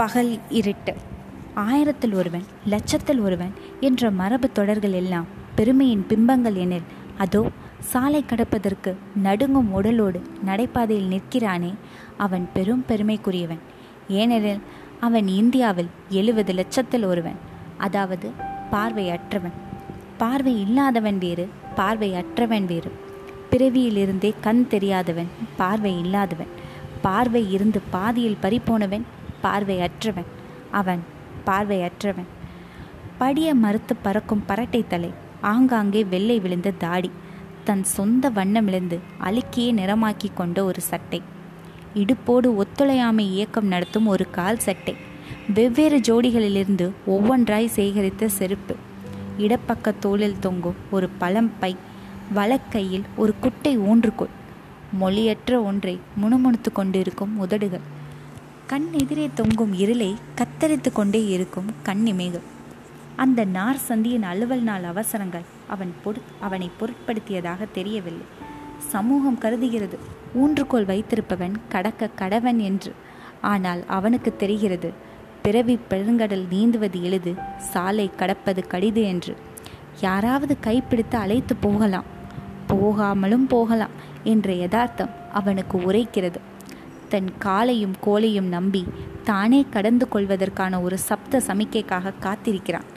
பகல் இருட்டு. ஆயிரத்தில் ஒருவன் லட்சத்தில் ஒருவன் என்ற மரபு தொடர்கள் எல்லாம் பெருமையின் பிம்பங்கள் எனில் அதோ சாலை கடப்பதற்கு நடுங்கும் உடலோடு நடைபாதையில் நிற்கிறானே அவன் பெரும் பெருமைக்குரியவன். ஏனெனில் அவன் இந்தியாவில் எழுபது லட்சத்தில் ஒருவன் அதாவது பார்வையற்றவன். பார்வை இல்லாதவன் வேறு பார்வையற்றவன் வேறு. பிறவியிலிருந்தே கண் தெரியாதவன் பார்வை இல்லாதவன். பார்வை இருந்து பாதியில் பறிப்போனவன் பார்வையற்றவன். அவன் பார்வையற்றவன். படிய மறுத்து பறக்கும் பரட்டை தலை ஆங்காங்கே வெள்ளை விழுந்த தாடி தன் சொந்த வண்ணமிழந்து அழுக்கியே நிறமாக்கி கொண்ட ஒரு சட்டை. இடுப்போடு ஒத்துழையாமை இயக்கம் நடத்தும் ஒரு கால் சட்டை வெவ்வேறு ஜோடிகளிலிருந்து ஒவ்வொன்றாய் சேகரித்த செருப்பு. இடப்பக்க தோளில் தொங்கும் ஒரு பழம் பை வலக்கையில் ஒரு குட்டை ஊன்றுகோல். மொழியற்ற ஒன்றை முணுமுணுத்து கொண்டிருக்கும் உதடுகள். கண் எதிரே தொங்கும் இருளை கத்தரித்து கொண்டே இருக்கும் கண்ணிமைகள். அந்த நார் சந்தியின் அலுவல் நாள் அவசரங்கள் அவன் பொரு அவனை பொருட்படுத்தியதாக தெரியவில்லை. சமூகம் கருதுகிறது. ஊன்றுகோல் வைத்திருப்பவன் கடக்க கடவன் என்று. ஆனால் அவனுக்கு தெரிகிறது பிறவி பெருங்கடல் நீந்துவது எளிது சாலை கடப்பது கடிது என்று. யாராவது கைப்பிடித்து அழைத்து போகலாம். போகாமலும் போகலாம் என்ற யதார்த்தம் அவனுக்கு உரைக்கிறது. தன் காலையும் கோலையும் நம்பி தானே கடந்து கொள்வதற்கான ஒரு சப்த சமிக்கைக்காக காத்திருக்கிறான்.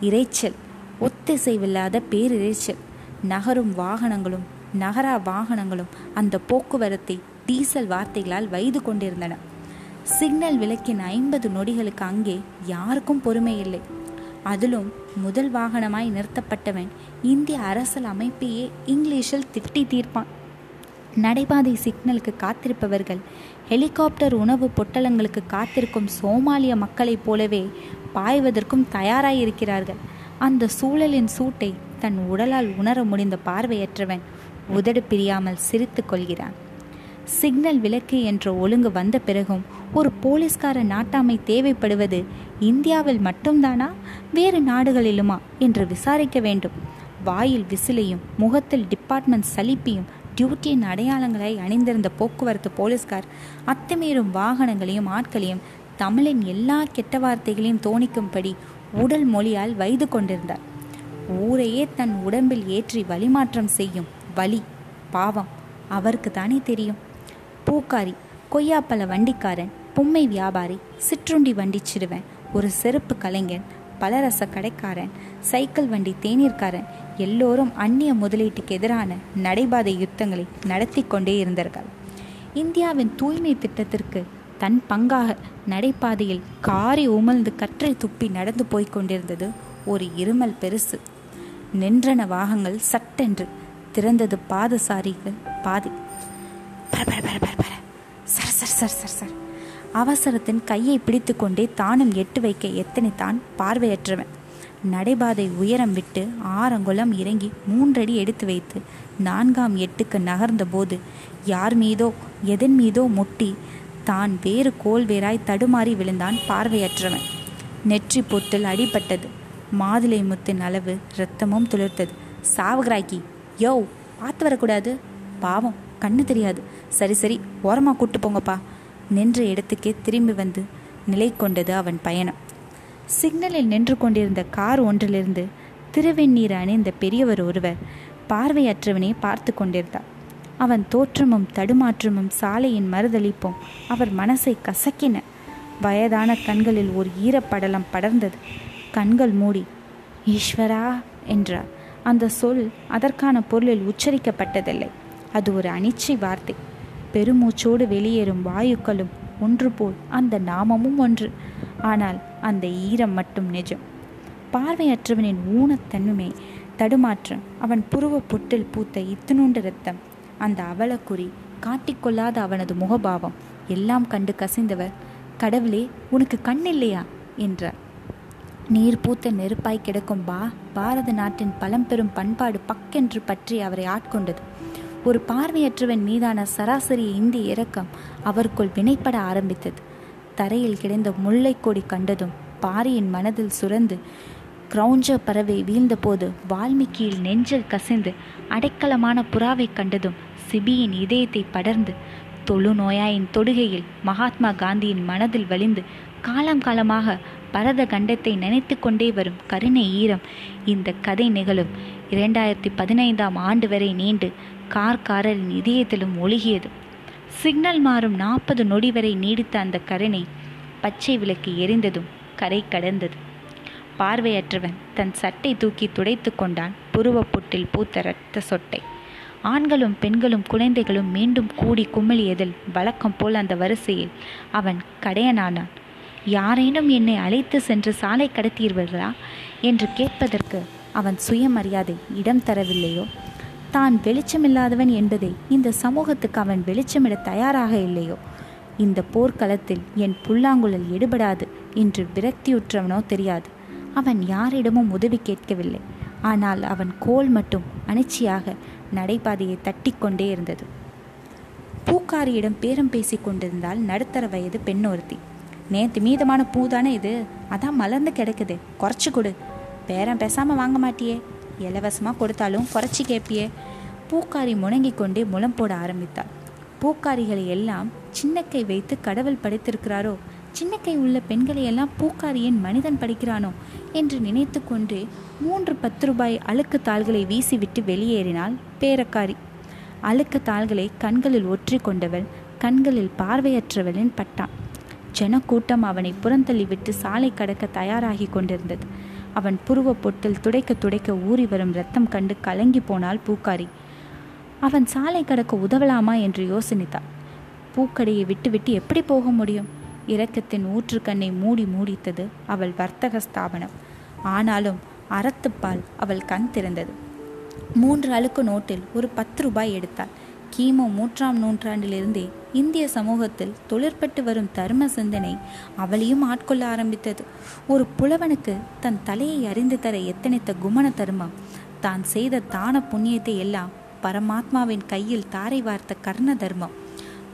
இறைச்சல் ஒத்திசைவில்லாத பேரிரைச்சல். நகரும் வாகனங்களும் நகரா வாகனங்களும் அந்த போக்குவரத்தை டீசல் வார்த்தைகளால் வைது கொண்டிருந்தன. சிக்னல் விளக்கின் ஐம்பது நொடிகளுக்கு அங்கே யாருக்கும் பொறுமை இல்லை அதிலும் முதல் வாகனமாய் நிறுத்தப்பட்டவன் இந்திய அரசல் அமைப்பையே இங்கிலீஷில் திட்டி தீர்ப்பான். நடைபாதை சிக்னலுக்கு காத்திருப்பவர்கள் ஹெலிகாப்டர் உணவு பொட்டலங்களுக்கு காத்திருக்கும் சோமாலிய மக்களைப் போலவே பாய்வதற்கும் தயாராயிருக்கிறார்கள். அந்த சூழலின் சூட்டை தன் உடலால் உணர முடிந்த பார்வையற்றவன் உதடு பிரியாமல் சிரித்து கொள்கிறான். சிக்னல் விளக்கு என்ற ஒழுங்கு வந்த பிறகும் ஒரு போலீஸ்கார நாட்டாமை தேவைப்படுவது இந்தியாவில் மட்டும்தானா? வேறு நாடுகளிலுமா? என்று விசாரிக்க வேண்டும். வாயில் விசிலையும் முகத்தில் டிபார்ட்மெண்ட் சலிப்பையும் டியூட்டியின் அடையாளங்களை அணிந்திருந்த போக்குவரத்து போலீஸ்கார் அத்துமீறும் வாகனங்களையும் ஆட்களையும் தமிழின் எல்லா கெட்ட வார்த்தைகளையும் தோணிக்கும்படி உடல் மொழியால் வைது கொண்டிருந்தார். ஊரையே தன் உடம்பில் ஏற்றி வழிமாற்றம் செய்யும் வலி பாவம் அவருக்கு தானே தெரியும். பூக்காரி கொய்யாப்பழ வண்டிக்காரன் பொம்மை வியாபாரி சிற்றுண்டி வண்டி சிறுவன் ஒரு செருப்பு கலைஞன் பலரச கடைக்காரன் சைக்கிள் வண்டி தேநீர்காரன் எல்லோரும் அந்நிய முதலீட்டுக்கு எதிரான நடைபாதை யுத்தங்களை நடத்தி கொண்டே இருந்தார்கள். இந்தியாவின் தூய்மை திட்டத்திற்கு தன் பங்காக நடைபாதையில் காரி உமிழ்ந்து கற்றை துப்பி நடந்து போய்க் கொண்டிருந்தது ஒரு இருமல் பெருசு. நின்றன வாகங்கள் சட்டென்று திறந்தது பாதசாரிகள் பாதி. பர பர பர பர சர் சர் சர் சர் சர். அவசரத்தின் கையை பிடித்துக்கொண்டே தானும் எட்டு வைக்க எத்தனைத்தான் பார்வையற்றவன். நடைபாதை உயரம் விட்டு ஆறங்குளம் இறங்கி மூன்றடி எடுத்து வைத்து நான்காம் எட்டுக்கு நகர்ந்தபோது யார் மீதோ எதன் மீதோ முட்டி தான் வேறு கோல்வேராய் தடுமாறி விழுந்தான் பார்வையற்றவன் நெற்றி பொத்தில் அடிபட்டது. மாதுளை முத்தின் அளவு இரத்தமும் துளிர்த்தது. சாவுகிறாக்கி யோ பார்த்து வரக்கூடாது. பாவம் கண்ணு தெரியாது. சரி சரி ஓரமாக கூட்டு போங்கப்பா நின்ற இடத்துக்கே திரும்பி வந்து நிலை கொண்டது அவன் பயணம். சிக்னலில் நின்று கொண்டிருந்த கார் ஒன்றிலிருந்து திருவெண்ணீர் அணிந்த பெரியவர் ஒருவர் பார்வையற்றவனே பார்த்து கொண்டிருந்தார். அவன் தோற்றமும் தடுமாற்றமும் சாலையின் மறுதளிப்பும் அவர் மனசை கசக்கின. வயதான கண்களில் ஒரு ஈரப்படலம் படர்ந்தது. கண்கள் மூடி ஈஸ்வரா என்றார். அந்த சொல் அதற்கான பொருளில் உச்சரிக்கப்பட்டதில்லை. அது ஒரு அனிச்சை வார்த்தை. பெருமூச்சோடு வெளியேறும் வாயுக்களும் ஒன்று போல் அந்த நாமமும் ஒன்று. ஆனால் அந்த ஈரம் மட்டும் நிஜம். பார்வையற்றவனின் ஊனத்தன்மை தடுமாற்றம் அவன் புருவ பொட்டில் பூத்த இத்தினுண்டு ரத்தம் அந்த அவலக்குறி காட்டிக்கொள்ளாத அவனது முகபாவம் எல்லாம் கண்டு கசிந்தவர். கடவுளே உனக்கு கண் இல்லையா என்றார். நீர் பூத்த நெருப்பாய் கிடக்கும் பா பாரத நாட்டின் பழம்பெரும் பண்பாடு பக்கென்று பற்றி அவரை ஆட்கொண்டது. ஒரு பார்வையற்றவன் மீதான சராசரி இந்திய இரக்கம் அவருக்குள் வினைப்பட ஆரம்பித்தது. தரையில் கிடந்த முல்லைக்கொடி கண்டதும் பாரியின் மனதில் சுரந்து கிரௌஞ்ச பறவை வீழ்ந்தபோது வால்மீகியில் நெஞ்சில் கசிந்து அடைக்கலமான புறாவை கண்டதும் சிபியின் இதயத்தை படர்ந்து தொழுநோயாயின் தொடுகையில் மகாத்மா காந்தியின் மனதில் வலிந்து காலம் காலமாக பரத கண்டத்தை நினைத்து கொண்டே வரும் கருணை ஈரம். இந்த கதை நிகழும் இரண்டாயிரத்தி பதினைந்தாம் ஆண்டு வரை நீண்டு கார்காரரின் இதயத்திலும் ஒழுகியது. சிக்னல் மாறும் நாற்பது நொடி வரை நீடித்த அந்த கருணை பச்சை விளக்கு எரிந்ததும் கரை கடந்தது. பார்வையற்றவன் தன் சட்டை தூக்கி துடைத்து கொண்டான் புருவப்புட்டில் பூத்த இரத்த சொட்டை. ஆண்களும் பெண்களும் குழந்தைகளும் மீண்டும் கூடி குமிழியதில் வழக்கம் போல் அந்த வரிசையில் அவன் கடையனானான். யாரேனும் என்னை அழைத்து சென்று சாலை கடத்தீர்களா? என்று கேட்பதற்கு அவன் சுயமரியாதை இடம் தரவில்லையோ? தான் வெளிச்சமில்லாதவன் என்பதை இந்த சமூகத்துக்கு அவன் வெளிச்சமிட தயாராக இல்லையோ? இந்த போர்க்களத்தில் என் புல்லாங்குழல் எடுபடாது என்று விரக்தியுற்றவனோ தெரியாது. அவன் யாரிடமும் உதவி கேட்கவில்லை. ஆனால் அவன் கோல் மட்டும் அனிச்சையாக நடைபாதையை தட்டி கொண்டே இருந்தது. பூக்காரியிடம் பேரம் பேசி கொண்டிருந்தால் நடுத்தர வயது பெண் ஒருத்தி. நேற்று மீதமான பூ தானே இது? அதான் மலர்ந்து கிடக்குது. குறைச்சி கொடு. பேரம் பேசாமல் வாங்க மாட்டியே. இலவசமாக கொடுத்தாலும் குறைச்சி கேட்பியே பூக்காரி முணங்கி கொண்டே முளம் போட ஆரம்பித்தாள். பூக்காரிகளை எல்லாம் சின்னக்கை வைத்து கடவுள் படைத்திருக்கிறாரோ? சின்னக்கை உள்ள பெண்களை எல்லாம் பூக்காரியின் மனிதன் படிக்கிறானோ? என்று நினைத்து கொண்டு மூன்று பத்து ரூபாய் அழுக்கு தாள்களை வீசிவிட்டு வெளியேறினாள் பேரக்காரி. அழுக்கு தாள்களை கண்களில் ஒற்றி கொண்டவள் கண்களில் பார்வையற்றவளின் பட்டான் ஜனக்கூட்டம் அவனை புறந்தள்ளிவிட்டு சாலை கடக்க தயாராகி கொண்டிருந்தது. அவன் புருவ பொட்டில் துடைக்க துடைக்க ஊறி வரும் ரத்தம் கண்டு கலங்கி போனாள் பூக்காரி. அவன் சாலை கடக்க உதவலாமா என்று யோசனித்தாள். பூக்கடையை விட்டுவிட்டு எப்படி போக முடியும்? இரக்கத்தின் ஊற்றுக்கண்ணை மூடி மூடித்தது அவள் வர்த்தக ஸ்தாபனம். ஆனாலும் அறத்துப்பால் அவள் கண் திறந்தது. மூன்று அழுக்கு நோட்டில் ஒரு பத்து ரூபாய் எடுத்தாள். கிமு மூன்றாம் நூற்றாண்டிலிருந்தே இந்திய சமூகத்தில் தொழிற்பட்டு வரும் தர்ம சிந்தனை அவளையும் ஆட்கொள்ள ஆரம்பித்தது. ஒரு புலவனுக்கு தன் தலையை அறிந்து தர எத்தனைத்த குமண தர்மம் தான் செய்த தான புண்ணியத்தை எல்லாம் பரமாத்மாவின் கையில் தாரை வார்த்த கர்ண தர்மம்.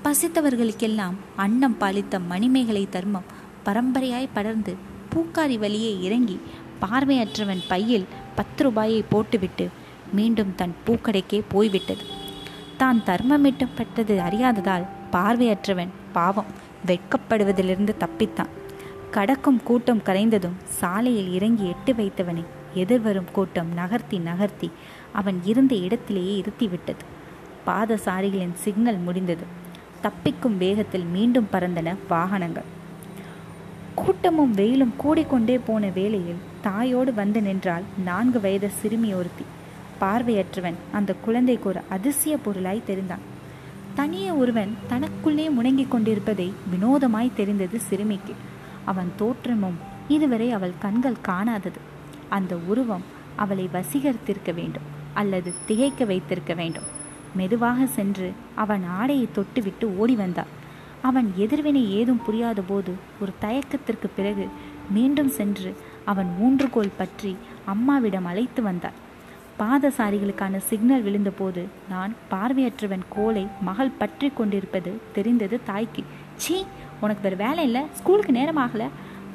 பசித்தவர்களுக்கெல்லாம் அன்னம் பாலித்த மணிமேகலை தர்மம் பரம்பரையாய் படர்ந்து பூக்காரி வழியே இறங்கி பார்வையற்றவன் பையில் பத்து ரூபாயை போட்டுவிட்டு மீண்டும் தன் பூக்கடைக்கே போய்விட்டது. தான் தர்மமிட்டப்பட்டது அறியாததால் பார்வையற்றவன் பாவம் வெட்கப்படுவதிலிருந்து தப்பித்தான். கடக்கும் கூட்டம் கரைந்ததும் சாலையில் இறங்கி எட்டு வைத்தவனை எதிர்வரும் கூட்டம் நகர்த்தி நகர்த்தி அவன் இருந்த இடத்திலேயே இருத்திவிட்டது. பாதசாரிகளின் சிக்னல் முடிந்தது. தப்பிக்கும் வேகத்தில் மீண்டும் பறந்தன வாகனங்கள். கூட்டமும் வெயிலும் கூடிக்கொண்டே போன வேளையில் தாயோடு வந்து நின்றால் நான்கு வயது சிறுமி ஒருத்தி. பார்வையற்றவன் அந்த குழந்தைக்கு ஒரு அதிசய பொருளாய் தெரிந்தான். தனியே ஒருவன் தனக்குள்ளே முணங்கிக் கொண்டிருப்பதை வினோதமாய் தெரிந்தது சிறுமிக்கு. அவன் தோற்றமும் இதுவரை அவள் கண்கள் காணாதது. அந்த உருவம் அவளை வசீகரித்திருக்க வேண்டும் அல்லது திகைக்க வைத்திருக்க வேண்டும். மெதுவாக சென்று அவன் ஆடையை தொட்டுவிட்டு ஓடி வந்தாள் அவன் எதிர்வினை ஏதும் புரியாத போது ஒரு தயக்கத்திற்கு பிறகு மீண்டும் சென்று அவன் ஊன்றுகோல் பற்றி அம்மாவிடம் அழைத்து வந்தாள் பாதசாரிகளுக்கான சிக்னல் விழுந்தபோது நான் பார்வையற்றவன் கோலை மகள் பற்றி கொண்டிருப்பது தெரிந்தது தாய்க்கு. சீ உனக்கு வேறு வேலை இல்லை ஸ்கூலுக்கு நேரமாகல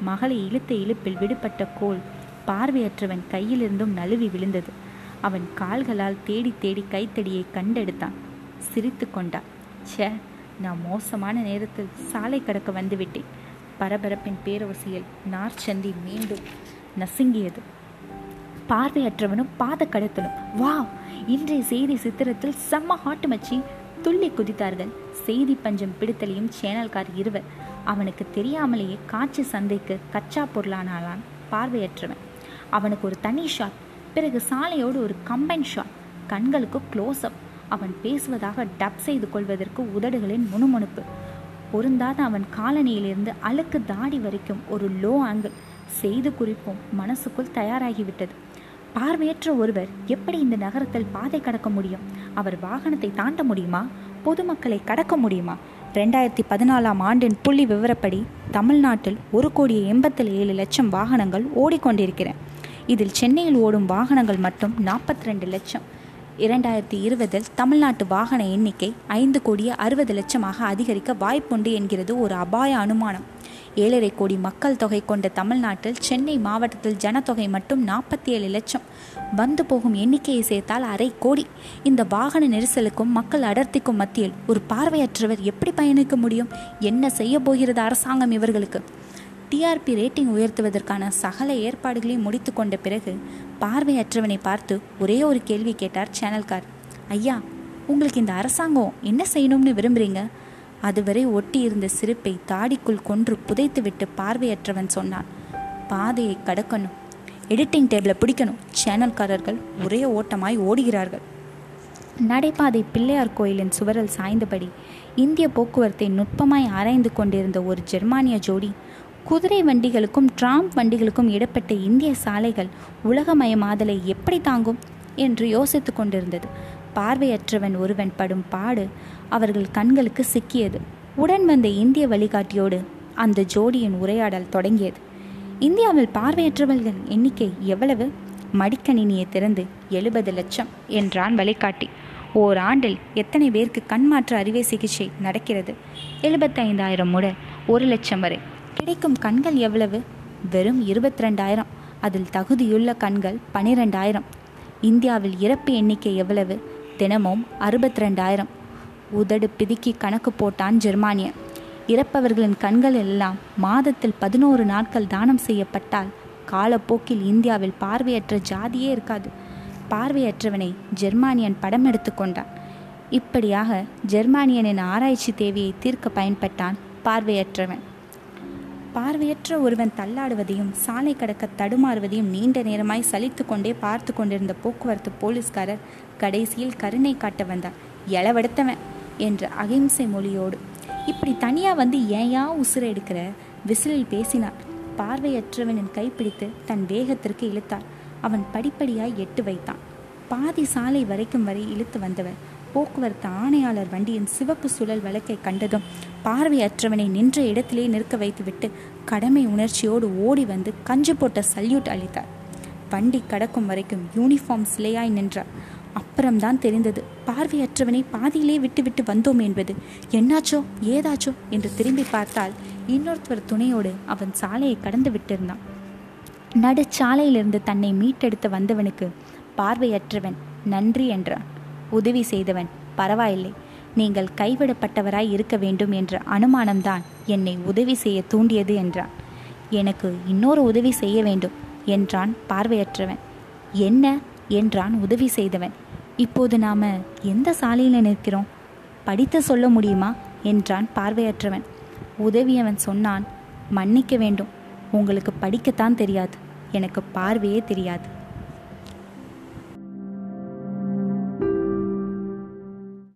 மகளை இழுத்த இழுப்பில் விடுபட்ட கோல் பார்வையற்றவன் கையிலிருந்தும் நழுவி விழுந்தது. அவன் கால்களால் தேடி தேடி கைத்தடியை கண்டெடுத்தான். சிரித்து கொண்டான். ச்சே நான் மோசமான நேரத்தில் சாலை கடக்க வந்துவிட்டேன். பரபரப்பின் பேரவசியில் நார்ச்சந்தி மீண்டும் நசுங்கியது. பார்வையற்றவனும் பாத கடத்தலும் வா இன்றைய செய்தி சித்திரத்தில் செம்ம ஹாட்டு மச்சி துள்ளி குதித்தார்கள். செய்தி பஞ்சம் பிடித்தலையும் சேனல்கார் இருவர். அவனுக்கு தெரியாமலேயே காட்சி சந்தைக்கு கச்சா பொருளானாலான் பார்வையற்றவன். அவனுக்கு ஒரு தனி ஷாட் பிறகு சாலையோடு ஒரு கம்பைன் ஷாட் கண்களுக்கு க்ளோஸ் அப் அவன் பேசுவதாக டப் செய்து கொள்வதற்கு உதடுகளின் முணுமுணுப்பு. பொருந்தாத அவன் காலனியிலிருந்து அழுக்கு தாடி வரைக்கும் ஒரு லோ ஆங்கிள் செய்து குறிப்பும் மனசுக்குள் தயாராகிவிட்டது. பார்வையற்ற ஒருவர் எப்படி இந்த நகரத்தில் பாதை கடக்க முடியும்? அவர் வாகனத்தை தாண்ட முடியுமா? பொதுமக்களை கடக்க முடியுமா? ரெண்டாயிரத்தி பதினாலாம் ஆண்டின் புள்ளி விவரப்படி தமிழ்நாட்டில் ஒரு கோடியே எண்பத்தி ஏழு லட்சம் வாகனங்கள் ஓடிக்கொண்டிருக்கிற இதில் சென்னையில் ஓடும் வாகனங்கள் மட்டும் நாற்பத்தி ரெண்டு லட்சம். இரண்டாயிரத்தி இருபதில் தமிழ்நாட்டு வாகன எண்ணிக்கை ஐந்து கோடியே அறுபது லட்சமாக அதிகரிக்க வாய்ப்புண்டு என்கிறது ஒரு அபாய அனுமானம். ஏழரை கோடி மக்கள் தொகை கொண்ட தமிழ்நாட்டில் சென்னை மாவட்டத்தில் ஜனத்தொகை மட்டும் நாற்பத்தி ஏழு லட்சம். வந்து போகும் எண்ணிக்கையை சேர்த்தால் அரை கோடி. இந்த வாகன நெரிசலுக்கும் மக்கள் அடர்த்திக்கும் மத்தியில் ஒரு பார்வையற்றவர் எப்படி பயணிக்க முடியும்? என்ன செய்ய போகிறது அரசாங்கம் இவர்களுக்கு? டிஆர்பி ரேட்டிங் உயர்த்துவதற்கான சகல ஏற்பாடுகளையும் முடித்து கொண்ட பிறகு பார்வையற்றவனை பார்த்து ஒரே ஒரு கேள்வி கேட்டார் சேனல்கார். ஐயா உங்களுக்கு இந்த அரசாங்கம் என்ன செய்யணும்னு விரும்புகிறீங்க அதுவரை ஒட்டி இருந்த சிரிப்பை தாடிக்குள் கொன்று புதைத்துவிட்டு பார்வையற்றவன் சொன்னான் பாதையை கடக்கணும். எடிட்டிங் டேபிளை பிடிக்கணும். சேனல்காரர்கள் ஒரே ஓட்டமாய் ஓடுகிறார்கள். நடைபாதை பிள்ளையார் கோயிலின் சுவரல் சாய்ந்தபடி இந்திய போக்குவரத்தை நுட்பமாய் ஆராய்ந்து கொண்டிருந்த ஒரு ஜெர்மானிய ஜோடி குதிரை வண்டிகளுக்கும் டிராம் வண்டிகளுக்கும் இடப்பட்ட இந்திய சாலைகள் உலகமயமாதலை எப்படி தாங்கும் என்று யோசித்து கொண்டிருந்தது. பார்வையற்றவன் ஒருவன் படும் பாடு அவர்கள் கண்களுக்கு சிக்கியது. உடன் வந்த இந்திய வழிகாட்டியோடு அந்த ஜோடியின் உரையாடல் தொடங்கியது. இந்தியாவில் பார்வையற்றவர்கள் எண்ணிக்கை எவ்வளவு? மடிக்கணினியை திறந்து எழுபது லட்சம் என்றான் வழிகாட்டி. ஓராண்டில் எத்தனை பேருக்கு கண் மாற்று அறுவை சிகிச்சை நடக்கிறது? எழுபத்தைந்தாயிரம் முதல் ஒரு லட்சம் வரை. கிடைக்கும் கண்கள் எவ்வளவு? வெறும் இருபத்தி ரெண்டாயிரம் அதில் தகுதியுள்ள கண்கள் பனிரெண்டாயிரம். இந்தியாவில் இறப்பு எண்ணிக்கை எவ்வளவு? தினமும் அறுபத்தி ரெண்டாயிரம் உதடு பிதுக்கி கணக்கு போட்டான் ஜெர்மானிய இறப்பவர்களின் கண்கள் எல்லாம் மாதத்தில் பதினோரு நாட்கள் தானம் செய்யப்பட்டால் காலப்போக்கில் இந்தியாவில் பார்வையற்ற ஜாதியே இருக்காது. பார்வையற்றவனை ஜெர்மானியன் படம் எடுத்து கொண்டான். இப்படியாக ஜெர்மானியனின் ஆராய்ச்சி தேவையை தீர்க்க பயன்பட்டான் பார்வையற்றவன். பார்வையற்ற ஒருவன் தள்ளாடுவதையும் சாலை கடக்க தடுமாறுவதையும் நீண்ட நேரமாய் சலித்து கொண்டே பார்த்து கொண்டிருந்த போக்குவரத்து போலீஸ்காரர் கடைசியில் கருணை காட்ட வந்தார் எளவெடுத்தவன் என்ற அகிம்சை மொழியோடு. இப்படி தனியா வந்து ஏயா உசுர எடுக்கிற? விசிலில் பேசினார் பார்வையற்றவனின் கைப்பிடித்து தன் வேகத்திற்கு இழுத்தார் அவன் படிப்படியாய் எட்டு வைத்தான். பாதி சாலை வரைக்கும் வரை இழுத்து வந்தவர் போக்குவரத்து ஆணையாளர் வண்டியின் சிவப்பு சுழல் வழக்கை கண்டதும் பார்வையற்றவனை நின்ற இடத்திலே நிற்க வைத்துவிட்டு கடமை உணர்ச்சியோடு ஓடி வந்து கஞ்சு போட்ட சல்யூட் அளித்தார். வண்டி கடக்கும் வரைக்கும் யூனிஃபார்ம் சிலையாய் நின்றார் அப்புறம்தான் தெரிந்தது. பார்வையற்றவனை பாதியிலே விட்டுவிட்டு வந்தோம் என்பது. என்னாச்சோ ஏதாச்சோ என்று திரும்பி பார்த்தால் இன்னொருத்தவர் துணையோடு அவன் சாலையை கடந்து விட்டிருந்தான். நடுச்சாலையிலிருந்து தன்னை மீட்டெடுத்து வந்தவனுக்கு பார்வையற்றவன் நன்றி என்றான். உதவி செய்தவன் பரவாயில்லை நீங்கள் கைவிடப்பட்டவராய் இருக்க வேண்டும் என்ற அனுமானம்தான் என்னை உதவி செய்ய தூண்டியது என்றான். எனக்கு இன்னொரு உதவி செய்ய வேண்டும் என்றான் பார்வையற்றவன். என்ன? என்றான் உதவி செய்தவன். இப்போது நாம எந்த சாலையில் நிற்கிறோம்? படித்து சொல்ல முடியுமா? என்றான் பார்வையற்றவன். உதவியவன் சொன்னான் மன்னிக்க வேண்டும். உங்களுக்கு படிக்கத்தான் தெரியாது. எனக்கு பார்வையே தெரியாது.